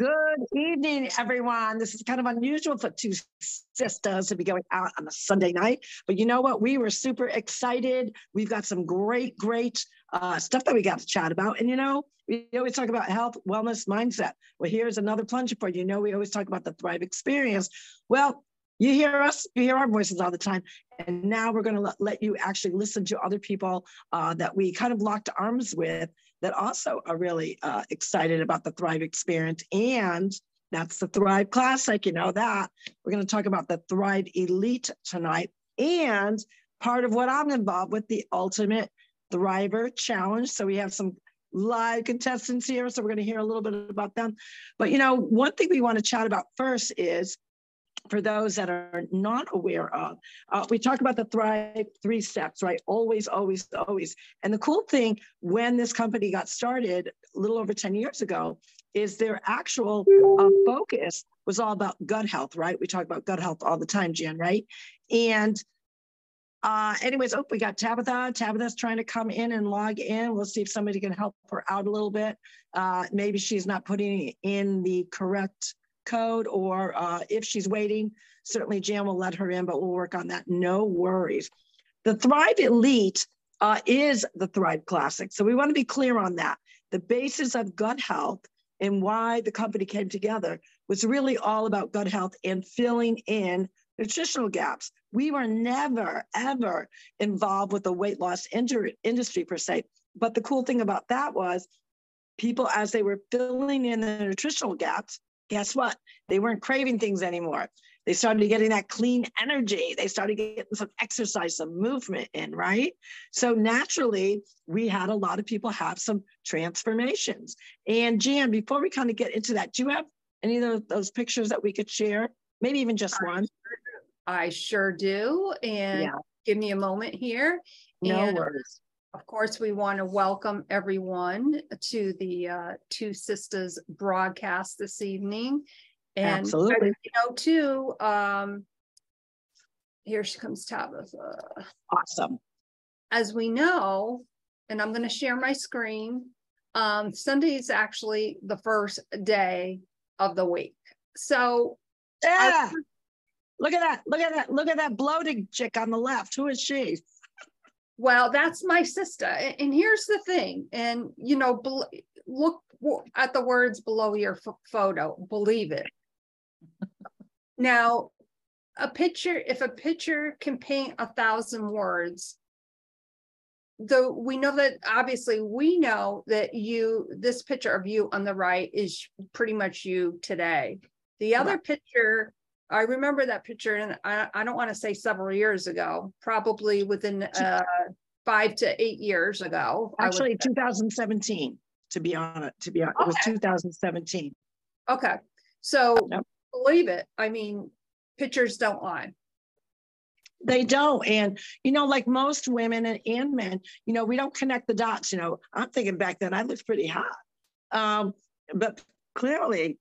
Good evening, everyone. This is kind of unusual for two sisters to be going out on a Sunday night, but you know what? We were super excited. We've got some great, great uh, stuff that we got to chat about. And you know, we always talk about health, wellness, mindset. Well, here's another plunger for you. You know, we always talk about the Thrive experience. Well, you hear us, you hear our voices all the time. And now we're going to let, let you actually listen to other people uh, that we kind of locked arms with that also are really uh, excited about the Thrive experience. And that's the Thrive Classic, you know that. We're going to talk about the Thrive Elite tonight. And part of what I'm involved with, the Ultimate Thriver Challenge. So we have some live contestants here. So we're going to hear a little bit about them. But, you know, one thing we want to chat about first is for those that are not aware of, uh, we talk about the Thrive three steps, right? Always, always, always. And the cool thing when this company got started a little over 10 years ago is their actual uh, focus was all about gut health, right? We talk about gut health all the time, Jan, right? And uh, anyways, oh, we got Tabitha. Tabitha's trying to come in and log in. We'll see if somebody can help her out a little bit. Uh, maybe she's not putting in the correct code or uh, if she's waiting, certainly Jan will let her in, but we'll work on that. No worries. The Thrive Elite uh, is the Thrive Classic. So we want to be clear on that. The basis of gut health and why the company came together was really all about gut health and filling in nutritional gaps. We were never, ever involved with the weight loss industry per se. But the cool thing about that was people, as they were filling in the nutritional gaps, guess what? They weren't craving things anymore. They started getting that clean energy. They started getting some exercise, some movement in, right? So naturally, we had a lot of people have some transformations. And Jan, before we kind of get into that, do you have any of those pictures that we could share? Maybe even just one. I sure do. And yeah. give me a moment here. No and worries. Of course, we want to welcome everyone to the uh, Two Sisters broadcast this evening. And Absolutely. you know, too, um, here she comes, Tabitha. Awesome. As we know, and I'm going to share my screen, um, Sunday is actually the first day of the week. So, yeah. I, look at that. Look at that. Look at that bloated chick on the left. Who is she? Well that's my sister and here's the thing and you know look at the words below your photo believe it. Now a picture if a picture can paint a thousand words though we know that obviously we know that you this picture of you on the right is pretty much you today. The other picture I remember that picture, and I, I don't want to say several years ago, probably within uh, five to eight years ago. Actually, 2017. To be honest, to be honest, okay. it was 2017. Okay, so believe it. I mean, pictures don't lie. They don't. And, you know, like most women and, and men, you know, we don't connect the dots. You know, I'm thinking back then I looked pretty hot. Um, but clearly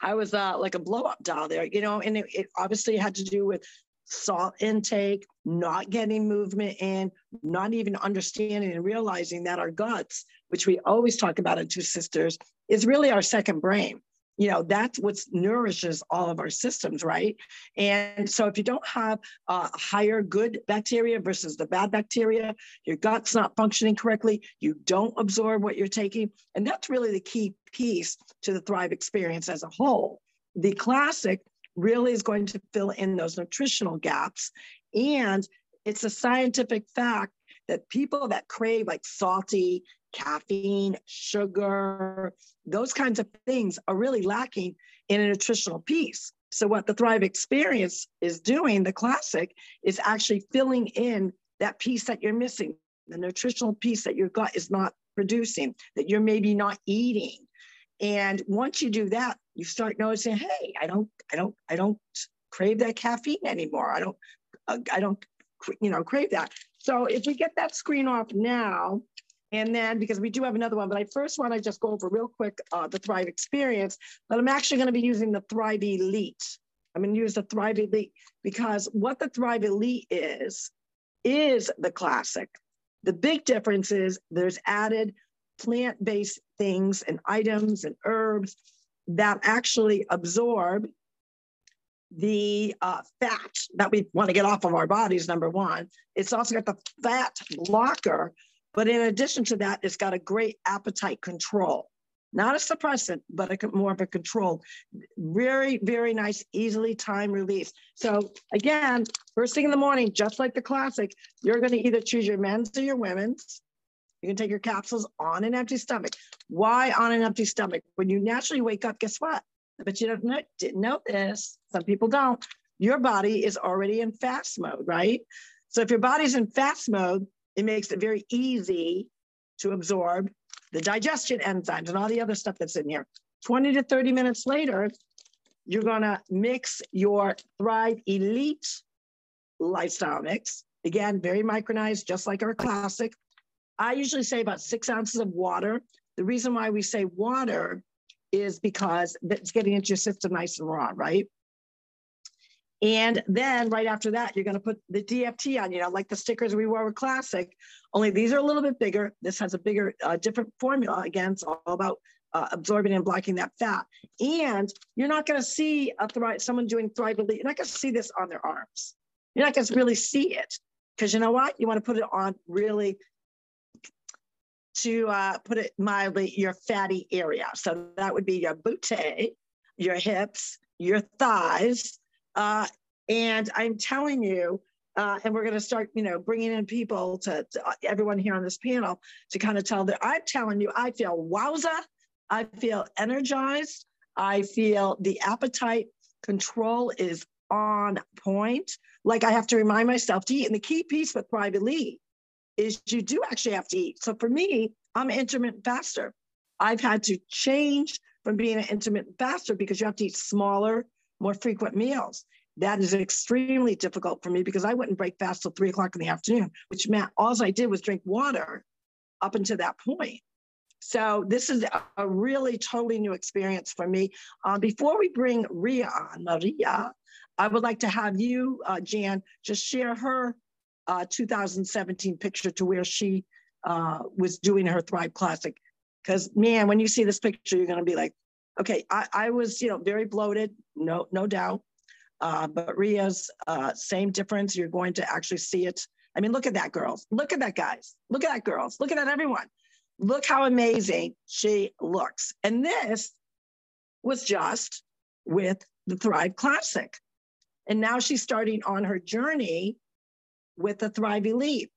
I was uh, like a blow up doll there, you know, and it, it, obviously had to do with salt intake, not getting movement in, not even understanding and realizing that our guts, which we always talk about in Two Sisters, is really our second brain. You know, that's what nourishes all of our systems, right? And so if you don't have a higher good bacteria versus the bad bacteria, your gut's not functioning correctly, you don't absorb what you're taking. And that's really the key piece to the Thrive experience as a whole. The classic really is going to fill in those nutritional gaps. And it's a scientific fact that people that crave like salty, caffeine, sugar, those kinds of things are really lacking in a nutritional piece. So, what the Thrive Experience is doing, the classic, is actually filling in that piece that you're missing, the nutritional piece that your gut is not producing, that you're maybe not eating. And once you do that, you start noticing, hey, I don't, I don't, I don't crave that caffeine anymore. I don't, uh, I don't, you know, crave that. So if we get that screen off now, and then because we do have another one, but I first want to just go over real quick uh, the Thrive experience, but I'm actually going to be using the Thrive Elite. I'm going to use the Thrive Elite because what the Thrive Elite is, is the classic. The big difference is there's added plant-based things and items and herbs that actually absorb the uh, fat that we want to get off of our bodies, number one. It's also got the fat blocker, but in addition to that, it's got a great appetite control. Not a suppressant, but a, more of a control. Very, very nice, easily time release. So again, first thing in the morning, just like the classic, you're going to either choose your men's or your women's. You can take your capsules on an empty stomach. Why on an empty stomach? When you naturally wake up, guess what? But you don't know, didn't know this. Some people don't. Your body is already in fast mode, right? So if your body's in fast mode, it makes it very easy to absorb the digestion enzymes and all the other stuff that's in here. 20 to 30 minutes later, you're gonna mix your Thrive Elite lifestyle mix. Again, very micronized, just like our classic. I usually say about six ounces of water. The reason why we say water is because it's getting into your system nice and raw, right? And then right after that, you're going to put the DFT on, you know, like the stickers we wore with Classic, only these are a little bit bigger. This has a bigger, uh, different formula. Again, it's all about uh, absorbing and blocking that fat. And you're not going to see a thrive, someone doing Thrive Elite. You're not going to see this on their arms. You're not going to really see it because you know what? You want to put it on really to uh, put it mildly, your fatty area. So that would be your butte, your hips, your thighs. Uh, and I'm telling you, uh, and we're going to start, you know, bringing in people to, to, uh, everyone here on this panel to kind of tell that I'm telling you, I feel wowza, I feel energized, I feel the appetite control is on point. Like I have to remind myself to eat. And the key piece with Elite is you do actually have to eat. So for me, I'm an intermittent faster. I've had to change from being an intermittent faster because you have to eat smaller, more frequent meals. That is extremely difficult for me because I wouldn't break fast till three o'clock in the afternoon, which meant all I did was drink water up until that point. So this is a really totally new experience for me. Uh, before we bring Ria on, Maria, I would like to have you, uh, Jan, just share her uh, 2017 picture to where she uh, was doing her Thrive Classic. Because man, when you see this picture, you're going to be like, okay, I, I was, you know, very bloated, no, no doubt. Uh, but Ria's uh, same difference. You're going to actually see it. I mean, look at that, girls. Look at that, guys. Look at that, girls. Look at that, everyone. Look how amazing she looks. And this was just with the Thrive Classic. And now she's starting on her journey with the Thrive Elite.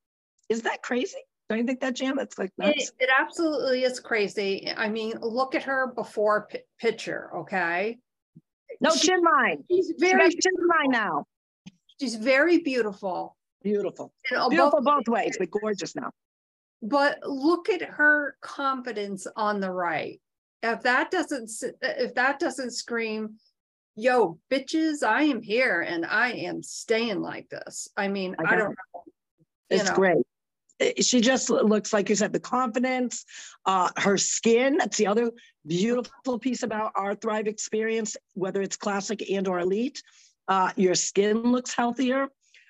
Is that crazy? Don't you think that, Jan? That's like It, it absolutely is crazy. I mean, look at her before p- picture, okay? No she, chin line. She's very she chin line now. She's very beautiful. Beautiful. beautiful both, both ways, but gorgeous now. But look at her confidence on the right. If that doesn't if that doesn't scream yo, bitches, I am here and I am staying like this. I mean, I, I don't know. It's know. great. She just looks like you said, the confidence, uh, her skin. That's the other beautiful piece about our Thrive experience, whether it's classic and or elite. Uh, your skin looks healthier.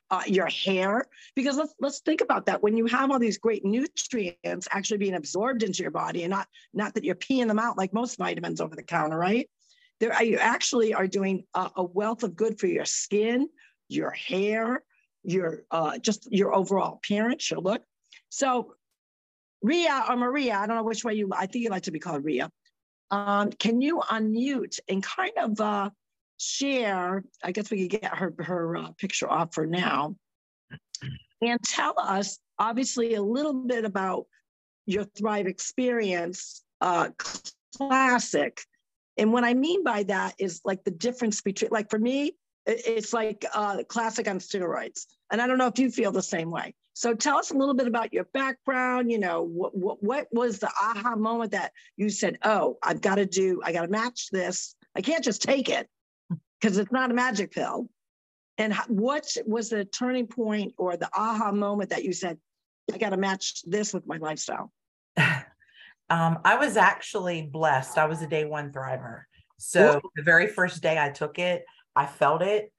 Uh, your hair, because let's let's think about that. When you have all these great nutrients actually being absorbed into your body, and not not that you're peeing them out like most vitamins over the counter, right? there you actually are doing a, a, wealth of good for your skin, your hair, your uh, just your overall appearance, your look. So, Ria or Maria, I don't know which way you. I think you like to be called Ria. Um, can you unmute and kind of uh, share? I guess we could get her her uh, picture off for now, and tell us obviously a little bit about your Thrive experience, uh, classic, and what I mean by that is like the difference between, like for me, it's like uh, classic on steroids. And I don't know if you feel the same way. So tell us a little bit about your background. You know, what, what, what was the aha moment that you said, oh, I've got to do, I got to match this. I can't just take it because it's not a magic pill. And what was the turning point or the aha moment that you said, I got to match this with my lifestyle? Um, I was actually blessed. I was a day one thriver. So the very first day I took it, I felt it.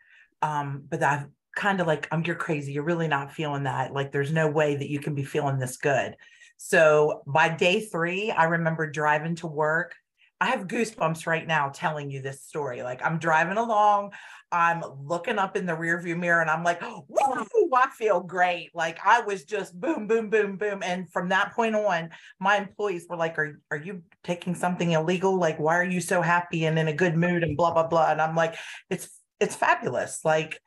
Um, but I kind of like, you're crazy. You're really not feeling that. Like there's no way that you can be feeling this good. So by day three, I remember driving to work. I have goosebumps right now telling you this story. Like I'm driving along, I'm looking up in the rearview mirror and I'm like, whoa, I feel great. Like I was just boom, boom, boom, boom. And from that point on, my employees were like, Are, are you taking something illegal? Like, why are you so happy and in a good mood and blah, blah, blah. And I'm like, it's it's fabulous. Like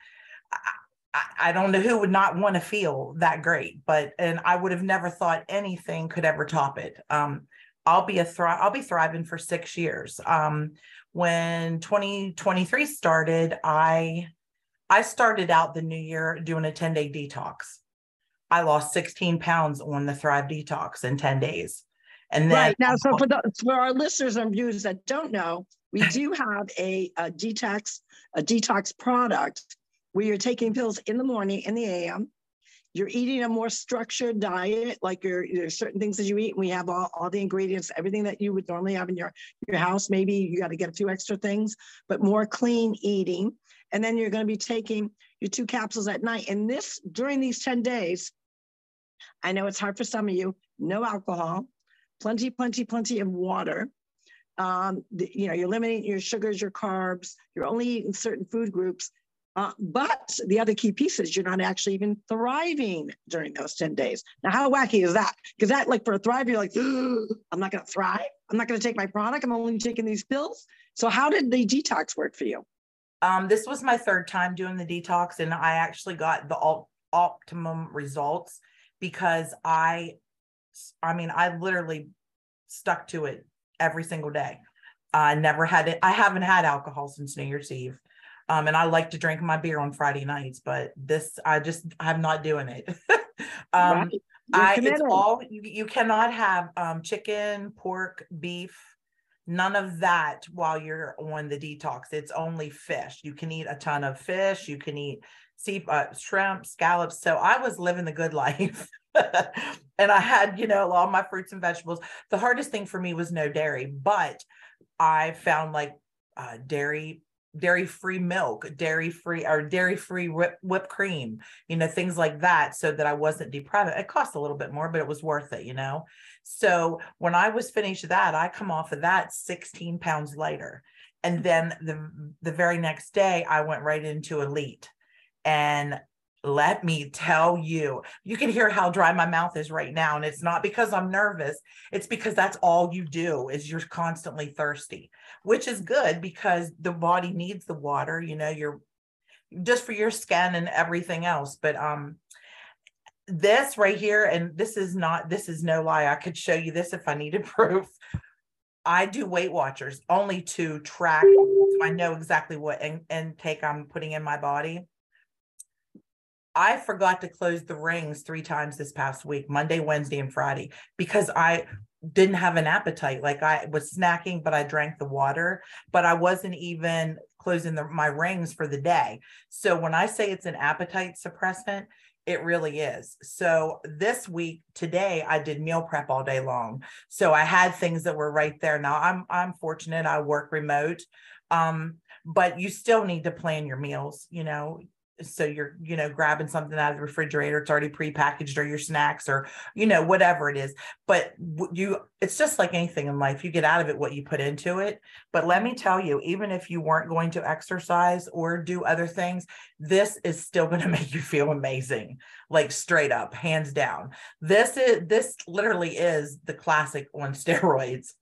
I, I don't know who would not want to feel that great, but and I would have never thought anything could ever top it. Um, I'll be a thri- I'll be thriving for six years. Um, when 2023 started, I I started out the new year doing a 10 day detox. I lost 16 pounds on the Thrive detox in 10 days. And then right now, so for the for our listeners and viewers that don't know, we do have a, a detox a detox product where you're taking pills in the morning in the AM you're eating a more structured diet, like you're, there's certain things that you eat. And we have all, all the ingredients, everything that you would normally have in your, your house. Maybe you got to get a few extra things, but more clean eating. And then you're going to be taking your two capsules at night. And this, during these 10 days, I know it's hard for some of you, no alcohol, plenty, plenty, plenty of water. Um, the, you know, you're limiting your sugars, your carbs, you're only eating certain food groups, uh, but the other key piece is you're not actually even thriving during those 10 days. Now, how wacky is that? Because that, like for a thrive, you're like, I'm not going to thrive. I'm not going to take my product. I'm only taking these pills. So, how did the detox work for you? Um, this was my third time doing the detox, and I actually got the op- optimum results because I, I mean, I literally stuck to it every single day. I never had it. I haven't had alcohol since New Year's Eve. Um, and I like to drink my beer on Friday nights, but this I just I'm not doing it. um, right. I it's all you, you cannot have um, chicken, pork, beef, none of that while you're on the detox. It's only fish. You can eat a ton of fish. You can eat sea uh, shrimp, scallops. So I was living the good life. and I had, you know, all my fruits and vegetables. The hardest thing for me was no dairy, but I found like uh, dairy dairy free milk, dairy free or dairy free whip, whipped cream, you know, things like that, so that I wasn't deprived. It cost a little bit more, but it was worth it, you know. So when I was finished that, I come off of that 16 pounds lighter. And then the the very next day, I went right into elite. And let me tell you, you can hear how dry my mouth is right now. And it's not because I'm nervous, it's because that's all you do is you're constantly thirsty, which is good because the body needs the water, you know, you're just for your skin and everything else. But um this right here, and this is not this is no lie. I could show you this if I needed proof. I do Weight Watchers only to track so I know exactly what in, intake I'm putting in my body I forgot to close the rings three times this past week Monday, Wednesday, and Friday because I didn't have an appetite. Like I was snacking, but I drank the water, but I wasn't even closing the, my rings for the day. So when I say it's an appetite suppressant, it really is. So this week, today, I did meal prep all day long. So I had things that were right there. Now I'm I'm fortunate. I work remote, um, but you still need to plan your meals. You know, so you're you know grabbing something out of the refrigerator it's already pre-packaged or your snacks or you know whatever it is. But you it's just like anything in life you get out of it what you put into it. But let me tell you even if you weren't going to exercise or do other things this is still going to make you feel amazing like straight up hands down. This is this literally is the classic on steroids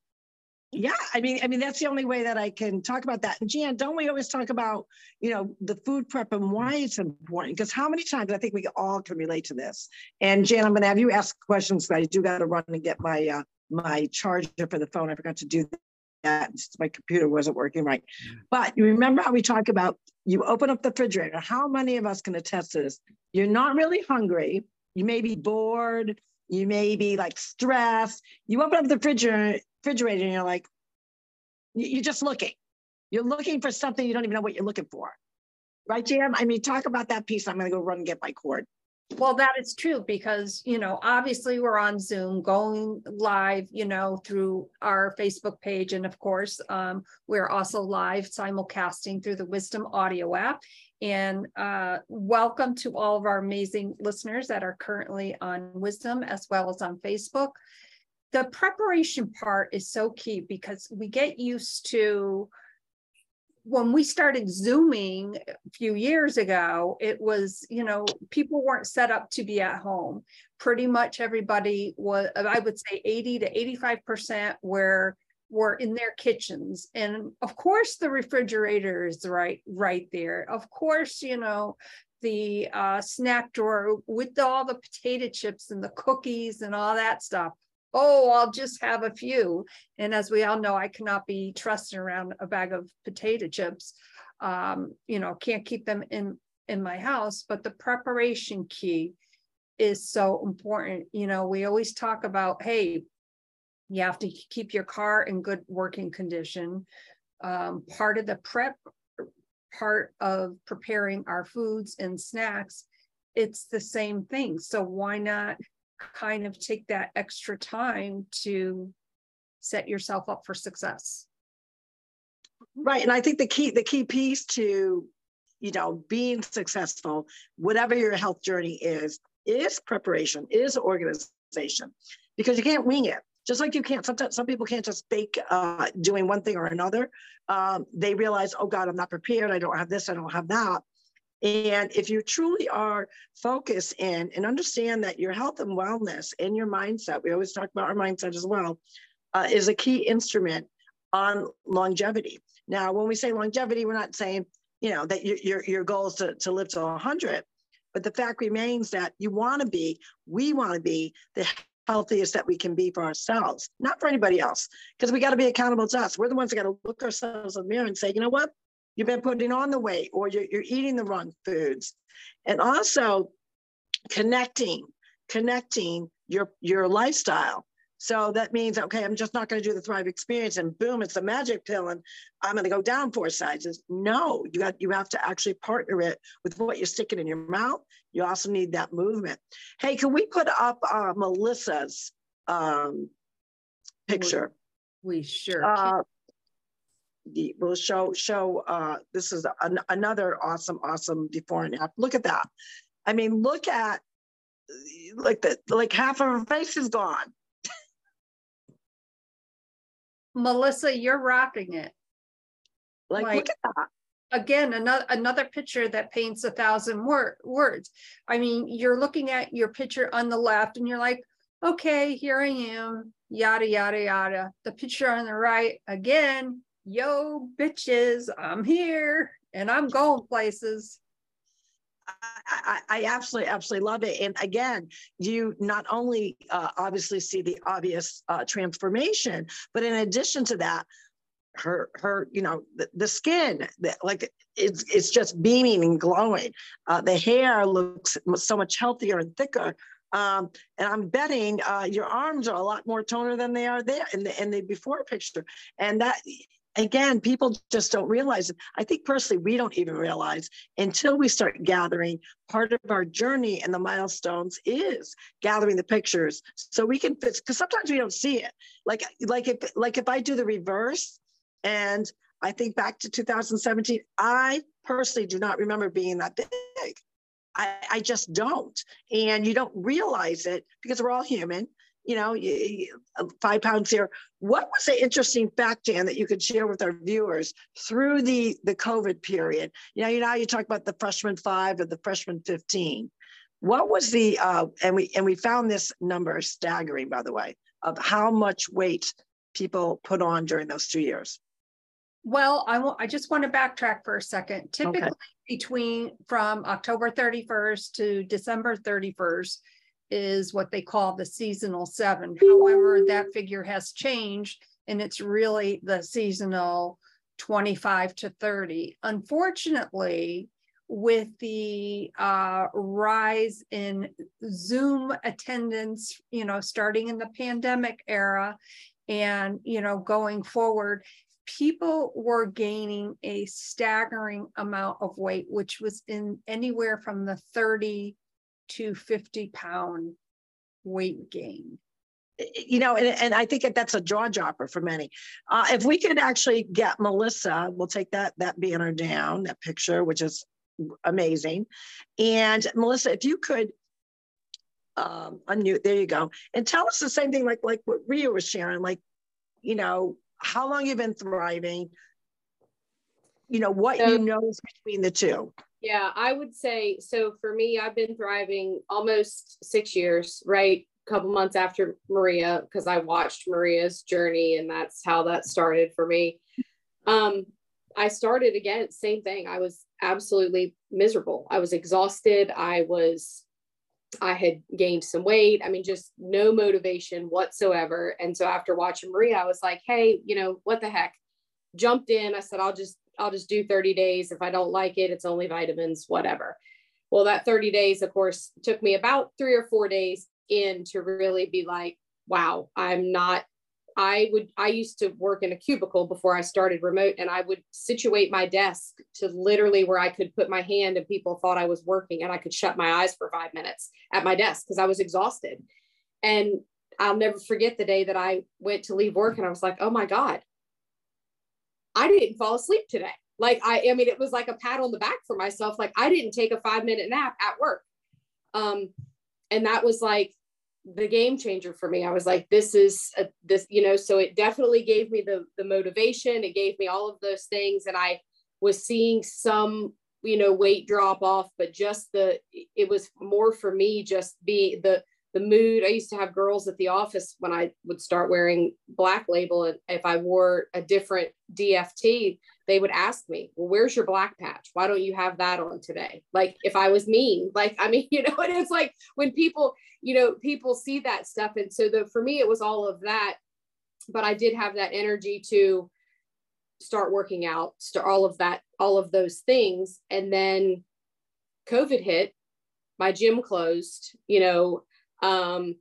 yeah i mean i mean that's the only way that i can talk about that. And jan don't we always talk about you know the food prep and why it's important? Because how many times i think we all can relate to this. And jan i'm going to have you ask questions i do got to run and get my uh, my charger for the phone. I forgot to do that my computer wasn't working right. But you remember how we talk about you open up the refrigerator how many of us can attest to this? You're not really hungry you may be bored you may be like stressed you open up the refrigerator refrigerator and you're like, you're just looking. You're looking for something you don't even know what you're looking for. Right, Jan? I mean, talk about that piece. I'm going to go run and get my cord. Well, that is true because, you know, obviously we're on Zoom going live, you know, through our Facebook page. And of course, um, we're also live simulcasting through the Wisdom audio app. And uh, welcome to all of our amazing listeners that are currently on Wisdom as well as on Facebook. The preparation part is so key because we get used to when we started zooming a few years ago it was you know people weren't set up to be at home. Pretty much everybody was i would say 80 to 85 percent were were in their kitchens and of course the refrigerator is right right there of course you know the uh, snack drawer with all the potato chips and the cookies and all that stuff oh, I'll just have a few. And as we all know, I cannot be trusted around a bag of potato chips. Um, you know, can't keep them in in my house. But the preparation key is so important. You know, we always talk about, hey, you have to keep your car in good working condition. Um, part of the prep part of preparing our foods and snacks, it's the same thing. So why not kind of take that extra time to set yourself up for success. Right. And I think the key, the key piece to, you know, being successful, whatever your health journey is, is preparation, is organization, because you can't wing it. Just like you can't, sometimes some people can't just fake uh, doing one thing or another. Um, they realize, oh God, I'm not prepared. I don't have this. I don't have that. And if you truly are focused in and understand that your health and wellness and your mindset, we always talk about our mindset as well, uh, is a key instrument on longevity. Now, when we say longevity, we're not saying, you know, that your, your, your goal is to, to live to 100, but the fact remains that you want to be, we want to be the healthiest that we can be for ourselves, not for anybody else, because we got to be accountable to us. We're the ones that got to look ourselves in the mirror and say, you know what? you've been putting on the weight or you're, you're eating the wrong foods and also connecting connecting your your lifestyle so that means okay i'm just not going to do the thrive experience and boom it's a magic pill and i'm going to go down four sizes. No you got you have to actually partner it with what you're sticking in your mouth. You also need that movement. Hey can we put up uh, melissa's um, picture? We, we sure uh, the, we'll show show uh, this is an, another awesome awesome before and after. Look at that. I mean look at like the like half of her face is gone melissa you're rocking it. Like, like look at that. again another another picture that paints a thousand wor- words. I mean you're looking at your picture on the left and you're like okay here i am yada yada yada. The picture on the right again yo, bitches, I'm here and I'm going places. I, I, absolutely, absolutely love it. And again, you not only uh, obviously see the obvious uh, transformation, but in addition to that, her, her, you know, the, the skin, the, like it's, it's just beaming and glowing. Uh, the hair looks so much healthier and thicker. Um, and I'm betting uh, your arms are a lot more toner than they are there in the in the before picture. And that again, people just don't realize it. I think personally, we don't even realize until we start gathering. Part of our journey and the milestones is gathering the pictures so we can fit. Because sometimes we don't see it. Like like if like if I do the reverse, and I think back to 2017, I personally do not remember being that big. I, I just don't. And you don't realize it because we're all human you know, five pounds here. What was the interesting fact, Jan, that you could share with our viewers through the, the COVID period? You know, you know, you talk about the freshman five or the freshman 15. What was the, uh, and we, and we found this number staggering, by the way, of how much weight people put on during those two years. Well, I want I just want to backtrack for a second. Typically okay. between from October 31st to December 31st, is what they call the seasonal seven. However, that figure has changed and it's really the seasonal 25 to 30. Unfortunately, with the uh, rise in Zoom attendance, you know, starting in the pandemic era and, you know, going forward, people were gaining a staggering amount of weight, which was in anywhere from the 30 to 50 pound weight gain you know and, and i think that's a jaw dropper for many uh, if we could actually get melissa we'll take that that banner down that picture which is amazing and melissa if you could um, unmute. There you go. And tell us the same thing, like like what Ria was sharing. Like, you know, how long you've been thriving. You know what so, you notice between the two. Yeah, I would say so. For me, I've been thriving almost six years. Right, a couple months after Maria, because I watched Maria's journey, and that's how that started for me. Um, I started again, same thing. I was absolutely miserable. I was exhausted. I was I had gained some weight. I mean, just no motivation whatsoever. And so after watching Maria, I was like, hey, you know, what the heck? Jumped in. I said, I'll just, I'll just do 30 days. If I don't like it, it's only vitamins, whatever. Well, that 30 days, of course, took me about three or four days in to really be like, wow, I'm not I would I used to work in a cubicle before I started remote and I would situate my desk to literally where I could put my hand and people thought I was working and I could shut my eyes for 5 minutes at my desk because I was exhausted. And I'll never forget the day that I went to leave work and I was like, "Oh my god. I didn't fall asleep today." Like I I mean it was like a pat on the back for myself like I didn't take a 5 minute nap at work. Um and that was like the game changer for me. I was like, this is a, this, you know, so it definitely gave me the the motivation. It gave me all of those things, and I was seeing some, you know, weight drop off, but just the it was more for me just be the the mood. I used to have girls at the office when I would start wearing black label, and if I wore a different DFT, they would ask me, "Well, where's your black patch? Why don't you have that on today?" Like if I was mean, like I mean, you know, and it's like when people, you know, people see that stuff, and so the for me it was all of that, but I did have that energy to start working out, start all of that, all of those things, and then COVID hit, my gym closed, you know. Um,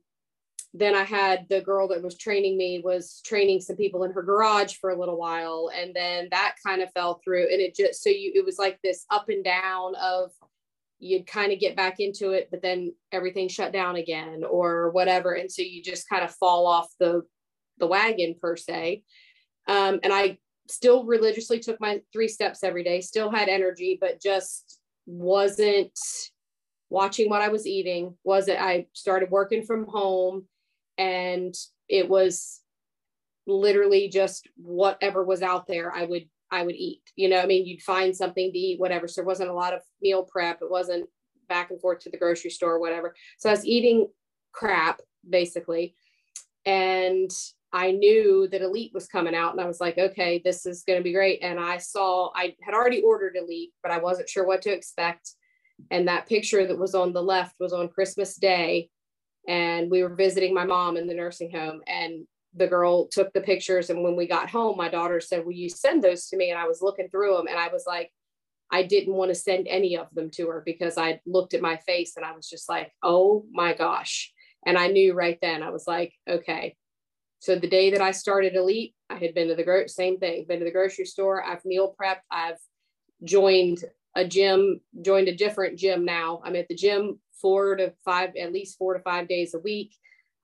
then I had the girl that was training me was training some people in her garage for a little while. And then that kind of fell through. And it just, so you, it was like this up and down of you'd kind of get back into it, but then everything shut down again or whatever. And so you just kind of fall off the, the wagon per se. Um, and I still religiously took my three steps every day, still had energy, but just wasn't watching what I was eating. Was that I started working from home and it was literally just whatever was out there i would i would eat. You know i mean you'd find something to eat whatever. So there wasn't a lot of meal prep. It wasn't back and forth to the grocery store whatever. So i was eating crap basically. And i knew that elite was coming out and i was like okay this is going to be great. And i saw i had already ordered elite but i wasn't sure what to expect and that picture that was on the left was on christmas day. And we were visiting my mom in the nursing home and the girl took the pictures. And when we got home my daughter said will you send those to me? And i was looking through them and i was like i didn't want to send any of them to her because i looked at my face and i was just like oh my gosh. And i knew right then i was like okay. So the day that i started elite i had been to the gro- same thing been to the grocery store. I've meal prepped. I've joined a gym joined a different gym now i'm at the gym four to five, at least four to five days a week.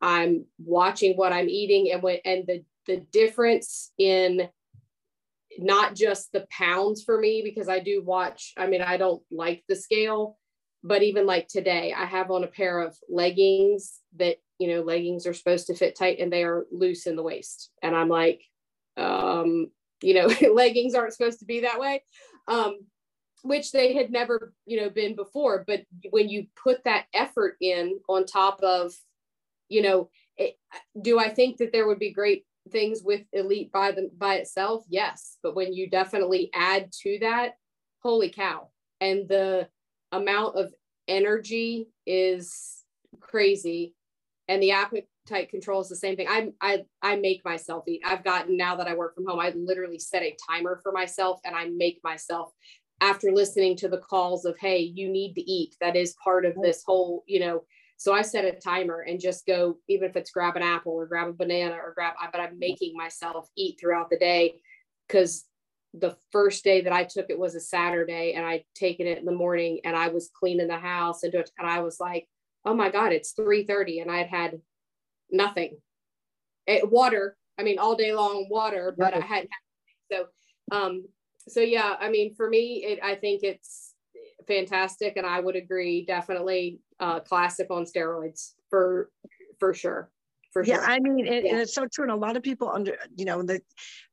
I'm watching what I'm eating and when and the the difference in not just the pounds for me because I do watch. I mean, I don't like the scale, but even like today, I have on a pair of leggings that you know leggings are supposed to fit tight and they are loose in the waist, and I'm like, um, you know, leggings aren't supposed to be that way. Um, which they had never you know been before but when you put that effort in on top of you know it, do i think that there would be great things with elite by them by itself? Yes but when you definitely add to that holy cow. And the amount of energy is crazy. And the appetite control is the same thing. I, I i make myself eat. I've gotten now that i work from home i literally set a timer for myself and i make myself after listening to the calls of hey you need to eat. That is part of this whole you know so i set a timer and just go even if it's grab an apple or grab a banana or grab but i'm making myself eat throughout the day because the first day that i took it was a saturday and i'd taken it in the morning and i was cleaning the house and, and i was like oh my god it's 3.30 and i'd had nothing. It, water i mean all day long water but i hadn't had so um so yeah, I mean, for me, it, I think it's fantastic, and I would agree, definitely uh, classic on steroids. for for sure for yeah, sure. I mean, it, Yeah. and it's so true. And a lot of people under, you know, that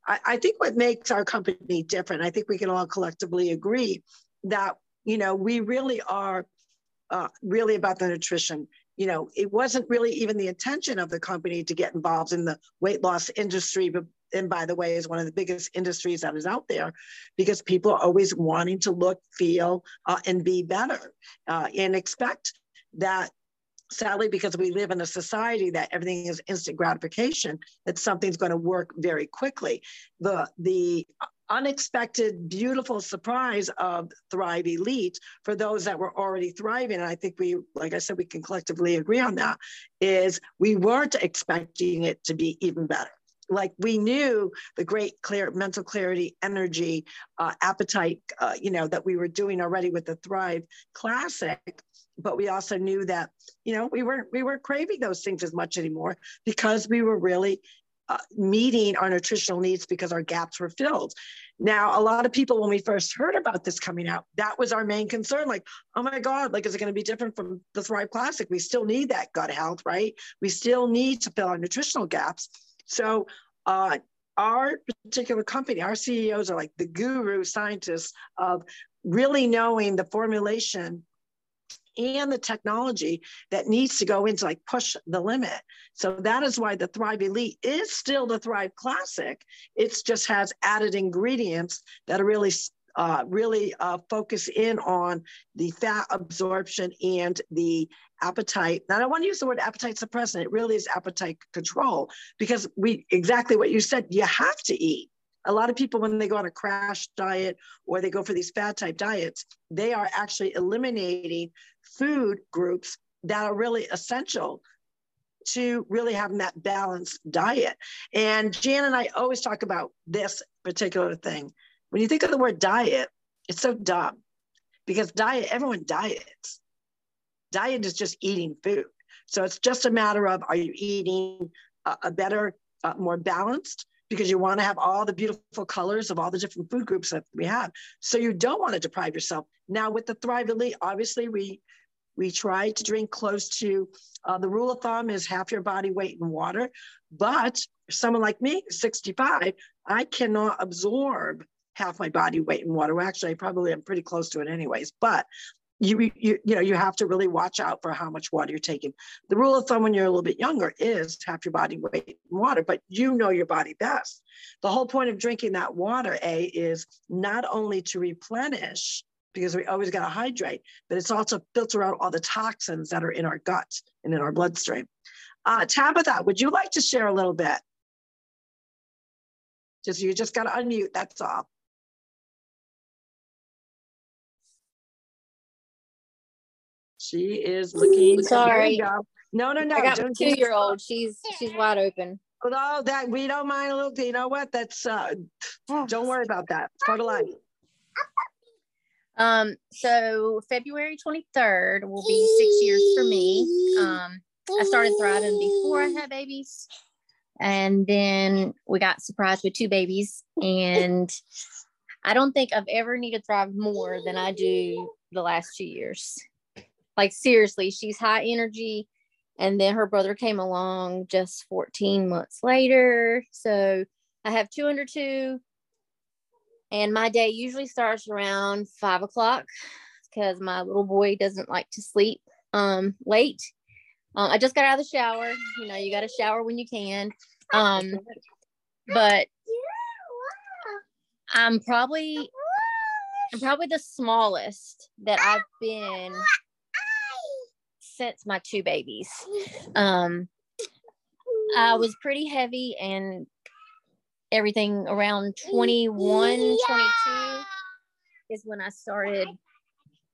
I, I think what makes our company different, I think we can all collectively agree that, you know, we really are uh, really about the nutrition. You know, it wasn't really even the intention of the company to get involved in the weight loss industry, but and by the way, is one of the biggest industries that is out there because people are always wanting to look, feel, uh, and be better uh, and expect that sadly, because we live in a society that everything is instant gratification, that something's going to work very quickly. The the unexpected, beautiful surprise of Thrive Elite for those that were already thriving, and I think we, like I said, we can collectively agree on that, is we weren't expecting it to be even better. Like we knew the great clear mental clarity, energy, uh, appetite, uh, you know, that we were doing already with the Thrive Classic, but we also knew that you know we weren't we weren't craving those things as much anymore because we were really uh, meeting our nutritional needs because our gaps were filled. Now a lot of people when we first heard about this coming out that was our main concern like oh my god like is it going to be different from the thrive classic? We still need that gut health right? We still need to fill our nutritional gaps so uh, our particular company our ceos are like the guru scientists of really knowing the formulation and the technology that needs to go into like push the limit. So that is why the Thrive Elite is still the Thrive Classic. It just has added ingredients that are really uh, really uh, focus in on the fat absorption and the appetite. Now, I want to use the word appetite suppressant. It really is appetite control because we exactly what you said. You have to eat. A lot of people, when they go on a crash diet or they go for these fat type diets, they are actually eliminating food groups that are really essential to really having that balanced diet. And Jan and I always talk about this particular thing. When you think of the word diet, it's so dumb because diet, everyone diets. Diet is just eating food. So it's just a matter of are you eating a, a better, uh, more balanced? Because you want to have all the beautiful colors of all the different food groups that we have. So you don't want to deprive yourself. Now with the Thrive Elite, obviously we we try to drink close to uh, the rule of thumb is half your body weight in water. But someone like me, 65, I cannot absorb half my body weight in water. Well, actually, I probably am pretty close to it anyways. But you, you, you know, you have to really watch out for how much water you're taking. The rule of thumb when you're a little bit younger is half your body weight in water, but you know your body best. The whole point of drinking that water, A, is not only to replenish because we always got to hydrate, but it's also filter out all the toxins that are in our gut and in our bloodstream. Uh, Tabitha, would you like to share a little bit? Just you just got to unmute. That's all. She is looking. Sorry. No, no, no. I got don't- two year old. She's she's wide open. No, that we don't mind a little. You know what? That's uh, don't worry about that. It's part of life. Um, so February 23rd will be six years for me. Um, I started thriving before I had babies. And then we got surprised with two babies. And I don't think I've ever needed Thrive more than I do the last two years. Like seriously, she's high energy. And then her brother came along just 14 months later. So I have two under two. And my day usually starts around five o'clock because my little boy doesn't like to sleep um, late. Um, I just got out of the shower. You know, you got to shower when you can. Um, but I'm probably I'm probably the smallest that I've been since my two babies. Um, I was pretty heavy and everything around 21, 22 is when I started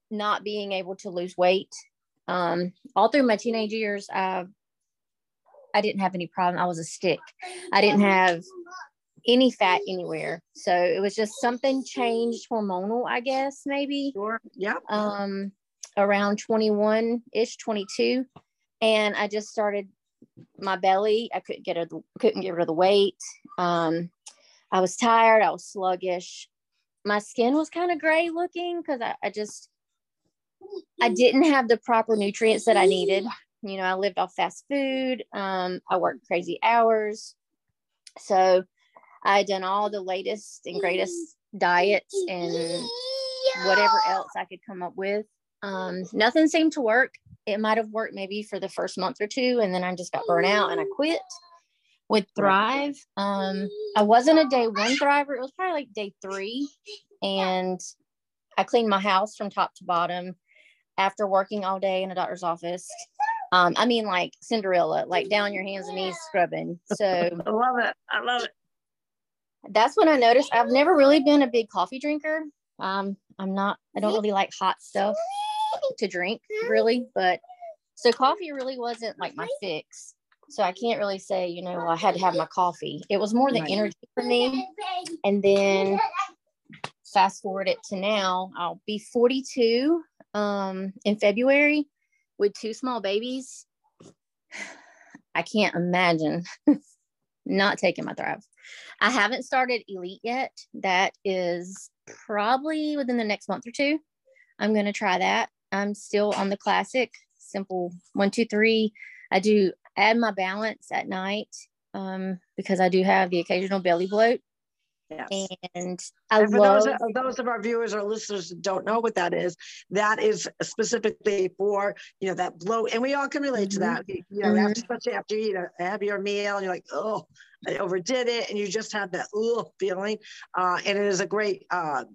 not being able to lose weight. Um, all through my teenage years, I, I didn't have any problem. I was a stick. I didn't have any fat anywhere. So it was just something changed hormonal, I guess, maybe Sure. Yeah. um around 21 ish 22 and i just started my belly i couldn't get it couldn't get rid of the weight um i was tired i was sluggish my skin was kind of gray looking because I, I just i didn't have the proper nutrients that i needed You know, I lived off fast food. Um, I worked crazy hours. So I had done all the latest and greatest diets and whatever else I could come up with. Um, nothing seemed to work. It might have worked maybe for the first month or two, and then I just got burnt out and I quit. With Thrive, um, I wasn't a day one thriver. It was probably like day three, and I cleaned my house from top to bottom after working all day in a doctor's office. Um, I mean, like Cinderella, like down your hands and knees scrubbing. So I love it. I love it. That's when I noticed I've never really been a big coffee drinker. Um, I'm not, I don't really like hot stuff to drink, really. But so coffee really wasn't like my fix. So I can't really say, you know, I had to have my coffee. It was more the Right. energy for me. And then fast forward it to now, I'll be 42 um, in February with two small babies. I can't imagine not taking my Thrive. I haven't started Elite yet. That is probably within the next month or two. I'm going to try that. I'm still on the classic, simple one, two, three. I do add my balance at night um, because I do have the occasional belly bloat. Yes. And I And for love, those, of those of our viewers or listeners that don't know what that is, that is specifically for, you know, that bloat. And we all can relate to Mhm. that. You you know, Mhm. after, especially after you eat a heavier meal and you're like, oh, I overdid it. And you just have that oh feeling. Uh, and it is a great, uh,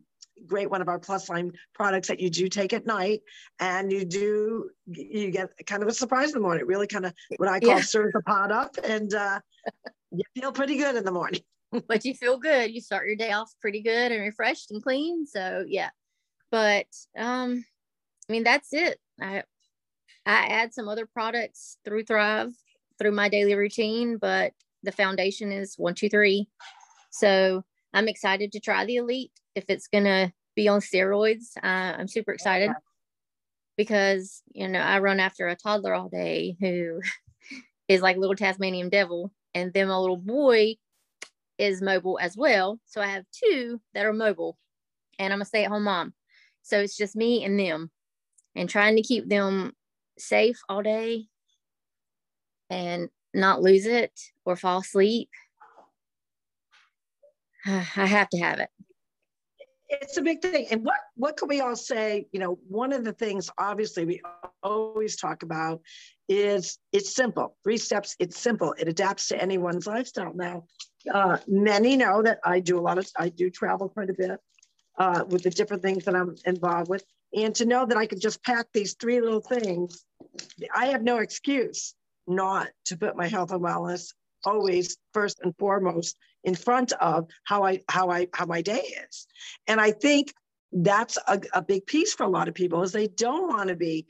great one of our plus line products that you do take at night and you do you get kind of a surprise in the morning It really kind of what i call Yeah. stirs the pot up and uh you feel pretty good in the morning but you feel good. You start your day off pretty good and refreshed and clean. So yeah. But um, I mean that's it. I I add some other products through Thrive through my daily routine, but the foundation is one, two, three. So I'm excited to try the Elite if it's gonna be on steroids. Uh, I'm super excited because you know I run after a toddler all day who is like little Tasmanian devil, and then my little boy is mobile as well. So I have two that are mobile, and I'm a stay at home mom. So it's just me and them, and trying to keep them safe all day and not lose it or fall asleep. I have to have it. It's a big thing. And what what can we all say? You know, one of the things obviously we always talk about is it's simple. Three steps. It's simple. It adapts to anyone's lifestyle. Now, uh, many know that I do a lot of I do travel quite a bit uh, with the different things that I'm involved with, and to know that I could just pack these three little things, I have no excuse not to put my health and wellness always first and foremost in front of how I how I how my day is. And I think that's a, a big piece for a lot of people is they don't want to be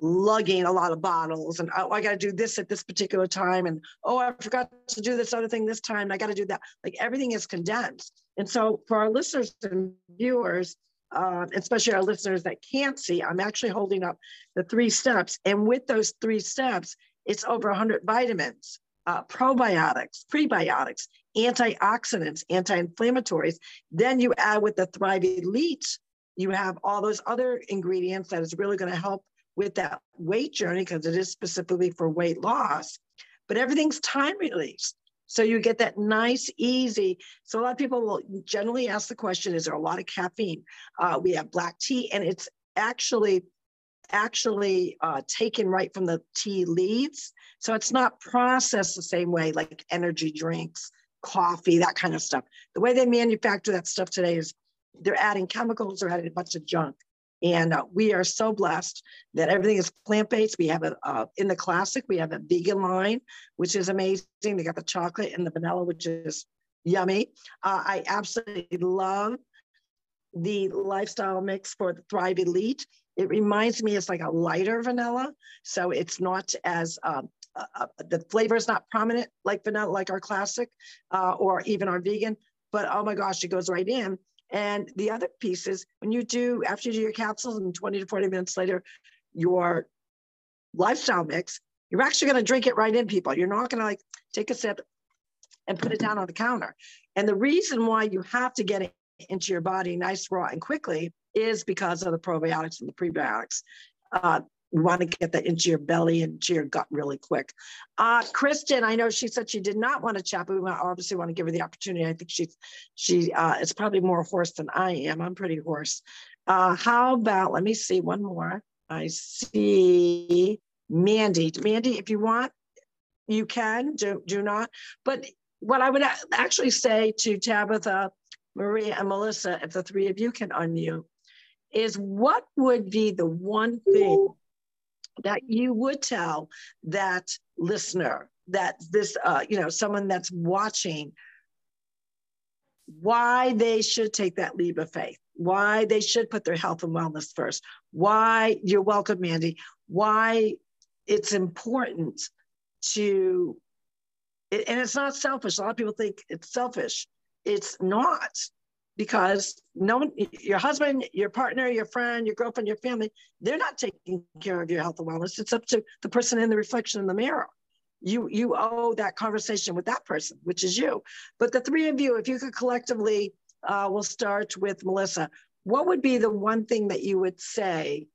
lugging a lot of bottles and oh, I got to do this at this particular time and oh I forgot to do this other thing this time and I got to do that. Like everything is condensed. And so for our listeners and viewers, uh, especially our listeners that can't see, I'm actually holding up the three steps. And with those three steps, it's over 100 vitamins, uh, probiotics, prebiotics, antioxidants, anti-inflammatories. Then you add with the Thrive Elite, you have all those other ingredients that is really going to help with that weight journey because it is specifically for weight loss. But everything's time released. So you get that nice, easy. So a lot of people will generally ask the question, is there a lot of caffeine? Uh, we have black tea and it's actually actually uh, taken right from the tea leaves. So it's not processed the same way like energy drinks, coffee, that kind of stuff. The way they manufacture that stuff today is they're adding chemicals, they're adding a bunch of junk. And uh, we are so blessed that everything is plant-based. We have a, uh, in the classic, we have a vegan line, which is amazing. They got the chocolate and the vanilla, which is yummy. Uh, I absolutely love the lifestyle mix for the Thrive Elite. It reminds me it's like a lighter vanilla. So it's not as, um, uh, uh, the flavor is not prominent like vanilla, like our classic uh, or even our vegan, but oh my gosh, it goes right in. And the other piece is when you do, after you do your capsules and 20 to 40 minutes later, your lifestyle mix, you're actually going to drink it right in, people. You're not going to like take a sip and put it down on the counter. And the reason why you have to get it into your body nice, raw, and quickly is because of the probiotics and the prebiotics. Uh, we want to get that into your belly and to your gut really quick. Uh, Kristen, I know she said she did not want to chat, but we obviously want to give her the opportunity. I think she's she uh, is probably more hoarse than I am. I'm pretty hoarse. Uh, how about let me see one more. I see Mandy. Mandy, if you want, you can. Do do not. But what I would actually say to Tabitha, Maria, and Melissa, if the three of you can unmute, is what would be the one thing that you would tell that listener that this uh, you know someone that's watching why they should take that leap of faith why they should put their health and wellness first why you're welcome mandy why it's important to and it's not selfish. A lot of people think it's selfish. It's not because no one, your husband, your partner, your friend, your girlfriend, your family, they're not taking care of your health and wellness. It's up to the person in the reflection in the mirror. You you owe that conversation with that person, which is you. But the three of you, if you could collectively, uh, we'll start with Melissa. What would be the one thing that you would say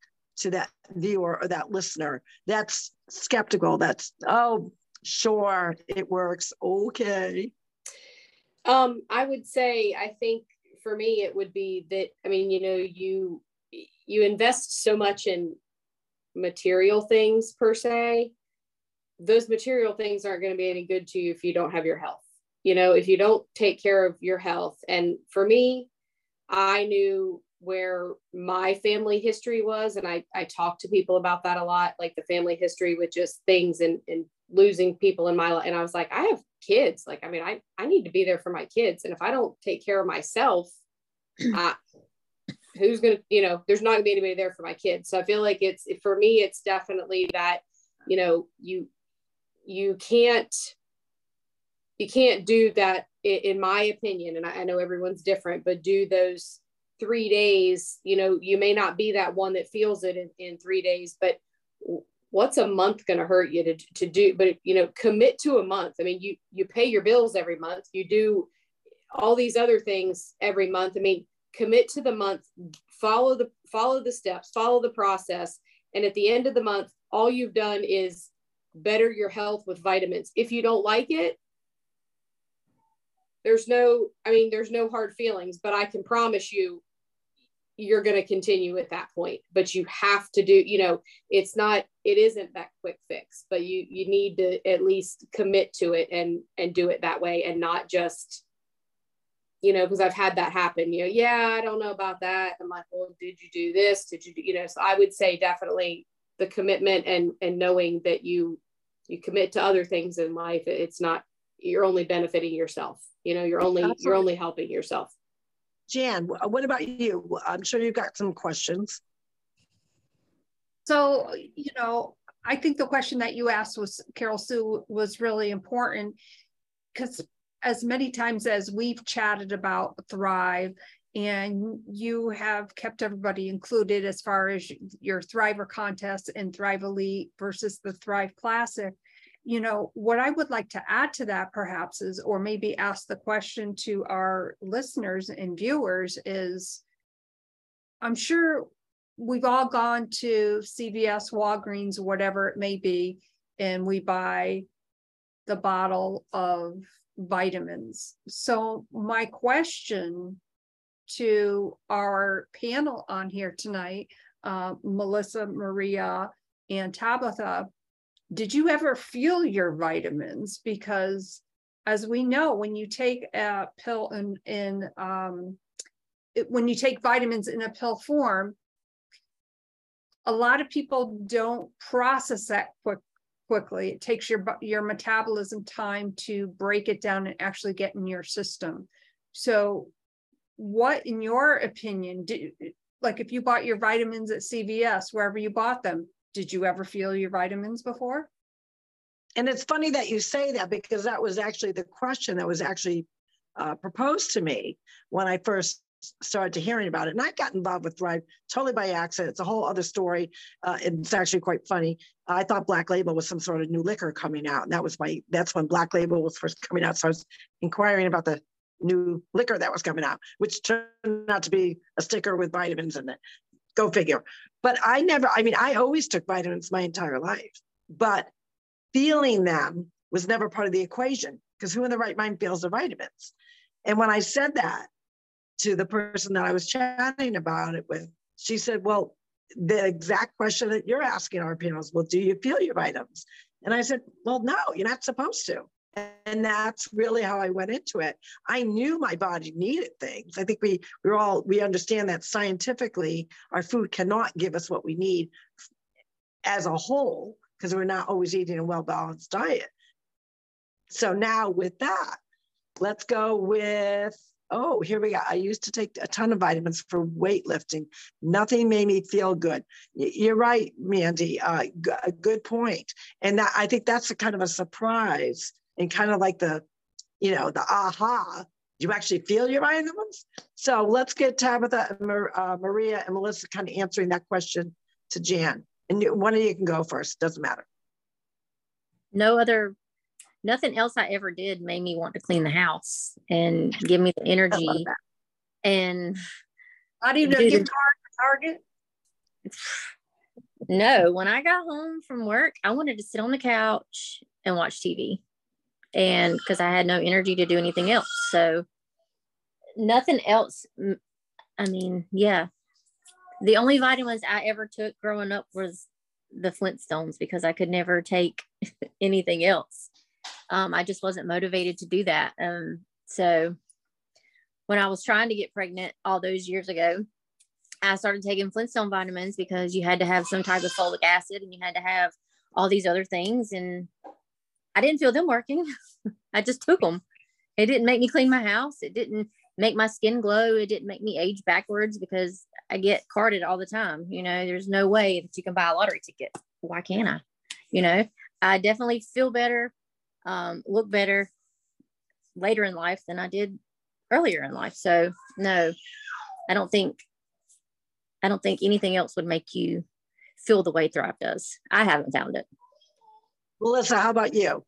to that viewer or that listener that's skeptical? That's oh, sure, it works. Okay. Um, I would say I think for me it would be that i mean you know you you invest so much in material things per se. Those material things aren't going to be any good to you if you don't have your health. You know if you don't take care of your health. And for me i knew where my family history was and i i talked to people about that a lot like the family history with just things and and losing people in my life and i was like i have kids like i mean i i need to be there for my kids. And if i don't take care of myself uh, who's gonna you know there's not gonna be anybody there for my kids. So i feel like it's for me it's definitely that you know you you can't you can't do that in my opinion and I, know everyone's different but do those three days you know you may not be that one that feels it in, in three days but what's a month going to hurt you to, to do but you know commit to a month. I mean you you pay your bills every month. You do all these other things every month. I mean commit to the month follow the follow the steps follow the process. And at the end of the month all you've done is better your health with vitamins. If you don't like it there's no i mean there's no hard feelings but i can promise you you're going to continue at that point but you have to do you know it's not it isn't that quick fix but you you need to at least commit to it and and do it that way and not just you know because i've had that happen you know yeah i don't know about that. I'm like well did you do this? Did you do you know so i would say definitely the commitment and and knowing that you you commit to other things in life it's not you're only benefiting yourself you know you're only Absolutely. you're only helping yourself jan uh, what about you? I'm sure you've got some questions. So you know i think the question that you asked was carol sue was really important because as many times as we've chatted about thrive and you have kept everybody included as far as your thriver contest and thrive elite versus the thrive classic you know, what I would like to add to that perhaps is, or maybe ask the question to our listeners and viewers is I'm sure we've all gone to CVS, Walgreens, whatever it may be, and we buy the bottle of vitamins. So, my question to our panel on here tonight, uh, Melissa, Maria, and Tabitha, did you ever feel your vitamins? Because as we know, when you take a pill in, in um, it, when you take vitamins in a pill form, a lot of people don't process that quick, quickly. It takes your your metabolism time to break it down and actually get in your system. So, what, in your opinion, did, like if you bought your vitamins at CVS, wherever you bought them, did you ever feel your vitamins before? And it's funny that you say that because that was actually the question that was actually uh, proposed to me when I first started to hearing about it. And I got involved with Thrive totally by accident. It's a whole other story. Uh, it's actually quite funny. I thought Black Label was some sort of new liquor coming out. And that was my, that's when Black Label was first coming out. So I was inquiring about the new liquor that was coming out, which turned out to be a sticker with vitamins in it Go figure. But I never, I mean, I always took vitamins my entire life, but feeling them was never part of the equation because who in the right mind feels the vitamins? And when I said that to the person that I was chatting about it with, she said, Well, the exact question that you're asking our panels, well, do you feel your vitamins? And I said, Well, no, you're not supposed to. And that's really how I went into it. I knew my body needed things. I think we we're all we understand that scientifically our food cannot give us what we need as a whole because we're not always eating a well-balanced diet. So now with that, let's go with oh, here we go. I used to take a ton of vitamins for weightlifting. Nothing made me feel good. You're right, Mandy. Uh, good point. And that, I think that's a kind of a surprise and kind of like the, you know, the aha. You actually feel your vitamins. So let's get Tabitha, uh, Maria, and Melissa kind of answering that question to Jan. And one of you can go first. Doesn't matter. No other nothing else I ever did made me want to clean the house and give me the energy. And I didn't know you Target. No, when I got home from work, I wanted to sit on the couch and watch TV. And because I had no energy to do anything else. So nothing else. I mean, yeah. The only vitamins I ever took growing up was the Flintstones because I could never take anything else um, I just wasn't motivated to do that. Um, so when I was trying to get pregnant all those years ago, I started taking Flintstone vitamins because you had to have some type of folic acid and you had to have all these other things. And I didn't feel them working. I just took them. It didn't make me clean my house. It didn't make my skin glow. It didn't make me age backwards because I get carded all the time. You know, there's no way that you can buy a lottery ticket. Why can't I? You know, I definitely feel better um, look better later in life than I did earlier in life. So no, I don't think I don't think anything else would make you feel the way Thrive does. I haven't found it. Melissa, how about you?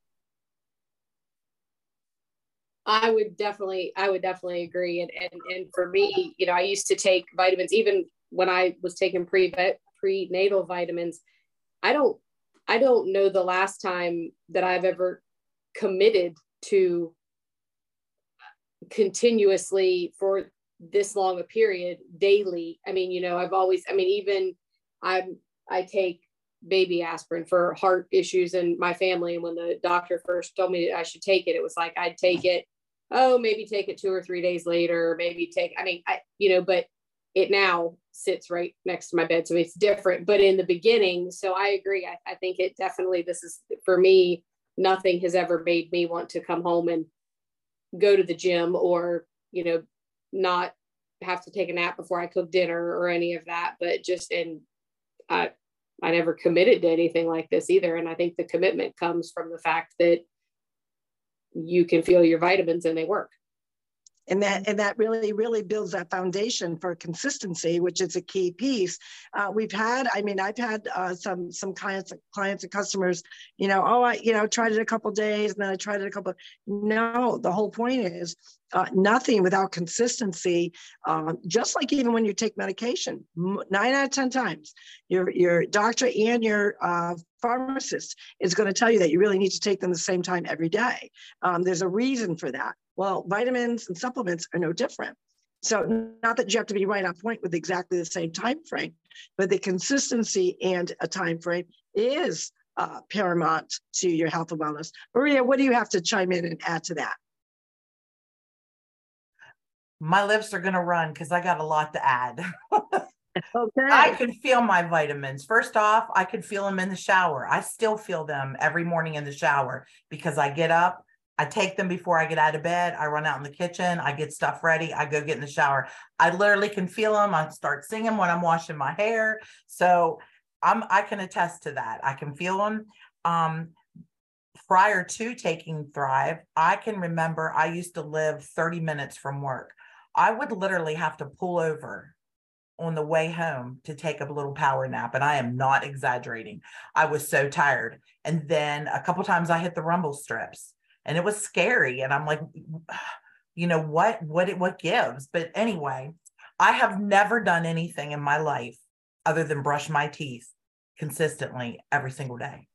I would definitely, I would definitely agree. And, and, and for me, you know, I used to take vitamins, even when I was taking pre prenatal vitamins. I don't, I don't know the last time that I've ever committed to continuously for this long a period daily i mean you know i've always i mean even i'm i take baby aspirin for heart issues in my family. And when the doctor first told me i should take it it was like i'd take it oh maybe take it two or three days later maybe take i mean i you know but it now sits right next to my bed. So it's different but in the beginning so i agree. I, I think it definitely this is for me nothing has ever made me want to come home and go to the gym or you know not have to take a nap before I cook dinner or any of that but just and I uh, I never committed to anything like this either. And I think the commitment comes from the fact that you can feel your vitamins and they work and that and that really really builds that foundation for consistency which is a key piece. Uh, we've had i mean i've had uh, some some clients clients and customers you know oh i you know tried it a couple days and then i tried it a couple no the whole point is uh, nothing without consistency um, just like even when you take medication nine out of ten times your your doctor and your uh, pharmacist is going to tell you that you really need to take them the same time every day um, there's a reason for that well, vitamins and supplements are no different. So not that you have to be right on point with exactly the same time frame, but the consistency and a time frame is uh, paramount to your health and wellness. Maria, what do you have to chime in and add to that? My lips are going to run because I got a lot to add. okay. I can feel my vitamins. First off, I can feel them in the shower. I still feel them every morning in the shower because I get up, I take them before I get out of bed. I run out in the kitchen. I get stuff ready. I go get in the shower. I literally can feel them. I start singing when I'm washing my hair. So I'm I can attest to that. I can feel them. Um, prior to taking Thrive, I can remember I used to live 30 minutes from work. I would literally have to pull over on the way home to take a little power nap and i am not exaggerating i was so tired and then a couple times i hit the rumble strips and it was scary and i'm like you know what what it what gives but anyway i have never done anything in my life other than brush my teeth consistently every single day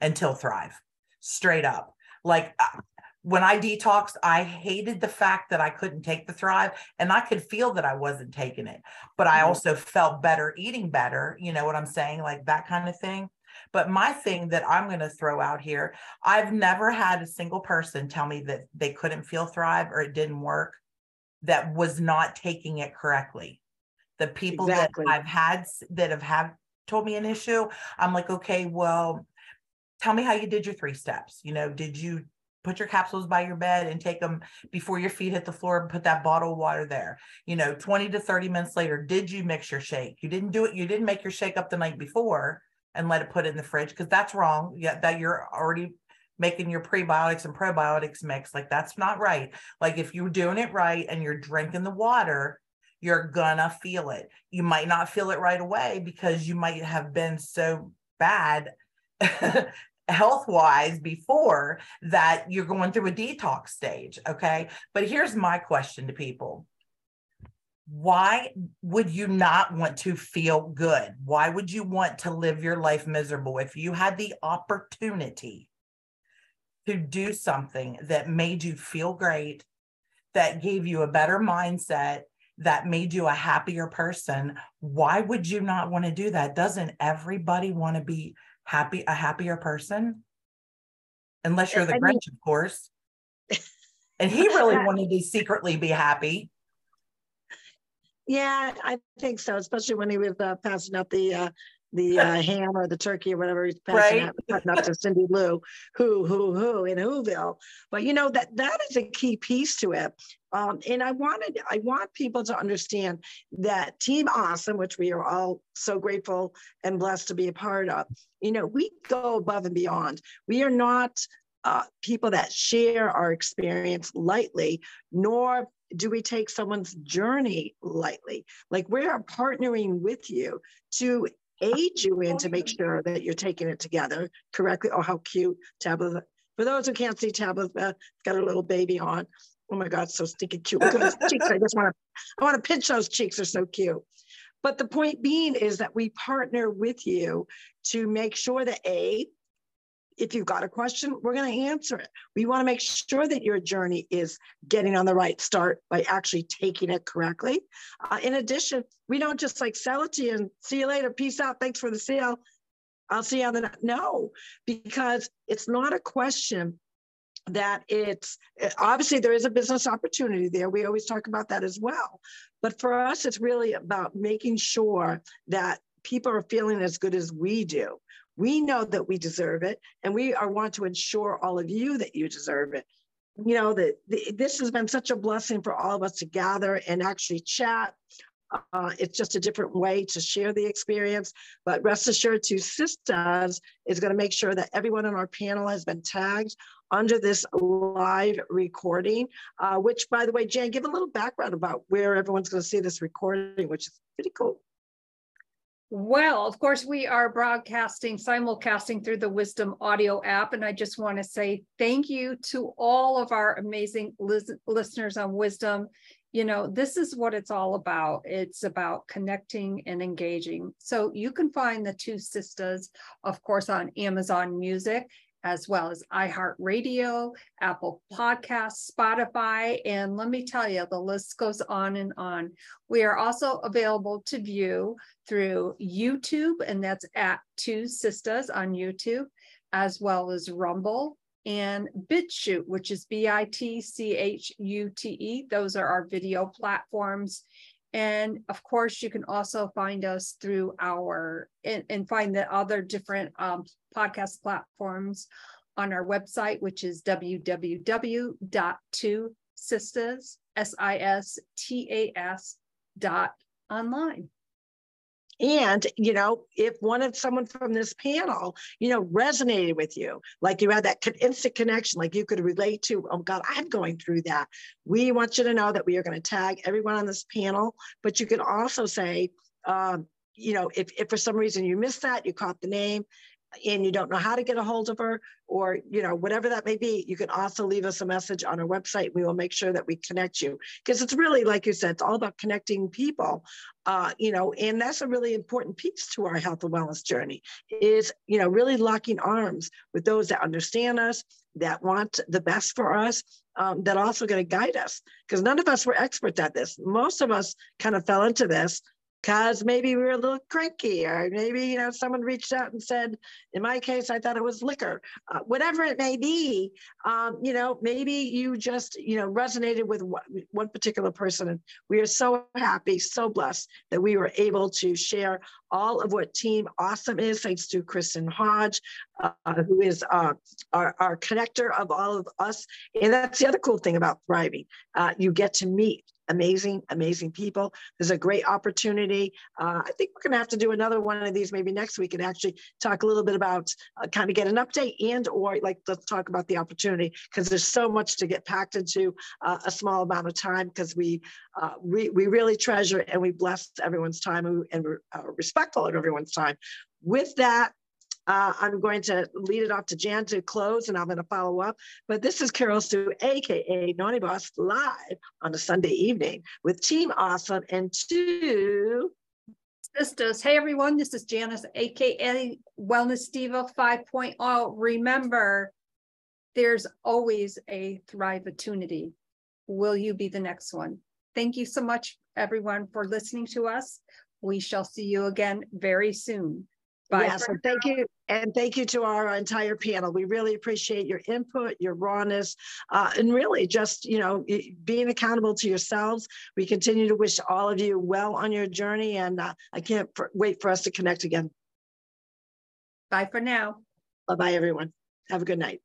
until Thrive. Straight up. Like uh, when I detoxed, I hated the fact that I couldn't take the Thrive and I could feel that I wasn't taking it, but I mm-hmm. also felt better eating better. You know what I'm saying? Like that kind of thing. But my thing that I'm going to throw out here, I've never had a single person tell me that they couldn't feel Thrive or it didn't work that was not taking it correctly. The people exactly. that I've had that have had told me an issue, I'm like, okay, well, tell me how you did your three steps. You know, did you put your capsules by your bed and take them before your feet hit the floor and put that bottle of water there. You know 20 to 30 minutes later did you mix your shake? You didn't do it you didn't make your shake up the night before and let it put in the fridge because that's wrong yeah that you're already making your prebiotics and probiotics mix like that's not right. Like if you're doing it right and you're drinking the water you're gonna feel it. You might not feel it right away because you might have been so bad health wise before that you're going through a detox stage. Okay. But here's my question to people why would you not want to feel good? Why would you want to live your life miserable if you had the opportunity to do something that made you feel great, that gave you a better mindset, that made you a happier person? Why would you not want to do that? Doesn't everybody want to be happy a happier person unless you're the I Grinch, mean, of course. and he really wanted to secretly be happy. Yeah, I think so, especially when he was uh, passing out the uh, the uh, ham or the turkey or whatever he's passing right. out, to Cindy Lou, who, who, who in Whoville. But you know that that is a key piece to it. Um, and I wanted, I want people to understand that Team Awesome, which we are all so grateful and blessed to be a part of. You know, we go above and beyond. We are not uh, people that share our experience lightly, nor do we take someone's journey lightly. Like we are partnering with you to aid you in to make sure that you're taking it together correctly. Oh, how cute Tabitha. For those who can't see Tabitha, got a little baby on. Oh my God, so stinking cute. Look at those cheeks. I just want to, I want to pinch those cheeks. They're so cute. But the point being is that we partner with you to make sure that A, if you've got a question, we're going to answer it. We want to make sure that your journey is getting on the right start by actually taking it correctly. Uh, in addition, we don't just like sell it to you and see you later, peace out, thanks for the sale. I'll see you on the no, because it's not a question that it's obviously there is a business opportunity there. We always talk about that as well. But for us, it's really about making sure that people are feeling as good as we do. We know that we deserve it, and we are want to ensure all of you that you deserve it. You know that this has been such a blessing for all of us to gather and actually chat. Uh, it's just a different way to share the experience. But rest assured, Two Sisters is going to make sure that everyone on our panel has been tagged under this live recording. Uh, which, by the way, Jan, give a little background about where everyone's going to see this recording, which is pretty cool. Well, of course, we are broadcasting, simulcasting through the Wisdom audio app. And I just want to say thank you to all of our amazing lis- listeners on Wisdom. You know, this is what it's all about. It's about connecting and engaging. So you can find the two sisters, of course, on Amazon Music as well as iHeartRadio, Apple Podcasts, Spotify, and let me tell you, the list goes on and on. We are also available to view through YouTube, and that's at Two Sistas on YouTube, as well as Rumble and BitChute, which is B I T C H U T E. Those are our video platforms. And of course, you can also find us through our and, and find the other different um, podcast platforms on our website, which is www.twosistas, S-I-S-T-A-S dot online. And, you know, if one of someone from this panel, you know, resonated with you, like you had that instant connection, like you could relate to, oh God, I'm going through that. We want you to know that we are going to tag everyone on this panel, but you can also say, um, you know, if, if for some reason you missed that, you caught the name, and you don't know how to get a hold of her or you know whatever that may be you can also leave us a message on our website. We will make sure that we connect you. Because it's really like you said it's all about connecting people uh, you know and that's a really important piece to our health and wellness journey is you know really locking arms with those that understand us that want the best for us um, that also going to guide us. Because none of us were experts at this. Most of us kind of fell into this because maybe we were a little cranky, or maybe you know someone reached out and said, in my case, I thought it was liquor, uh, whatever it may be. Um, you know, maybe you just you know resonated with one, one particular person, and we are so happy, so blessed that we were able to share all of what Team Awesome is, thanks to Kristen Hodge, uh, who is uh, our, our connector of all of us. And that's the other cool thing about thriving. Uh, you get to meet amazing, amazing people. There's a great opportunity. Uh, I think we're going to have to do another one of these maybe next week and actually talk a little bit about uh, kind of get an update and or like let's talk about the opportunity because there's so much to get packed into uh, a small amount of time because we, uh, we we really treasure and we bless everyone's time and we're uh, respectful of everyone's time. With that, uh, I'm going to lead it off to Jan to close and I'm going to follow up. But this is Carol Sue, AKA Naughty Boss, live on a Sunday evening with Team Awesome and two sisters. Hey everyone, this is Janice, AKA Wellness Diva 5.0. Remember, there's always a thrive opportunity. Will you be the next one? Thank you so much, everyone, for listening to us. We shall see you again very soon. Bye yes, and thank you, and thank you to our entire panel. We really appreciate your input, your rawness, uh, and really just you know being accountable to yourselves. We continue to wish all of you well on your journey, and uh, I can't wait for us to connect again. Bye for now. Bye bye, everyone. Have a good night.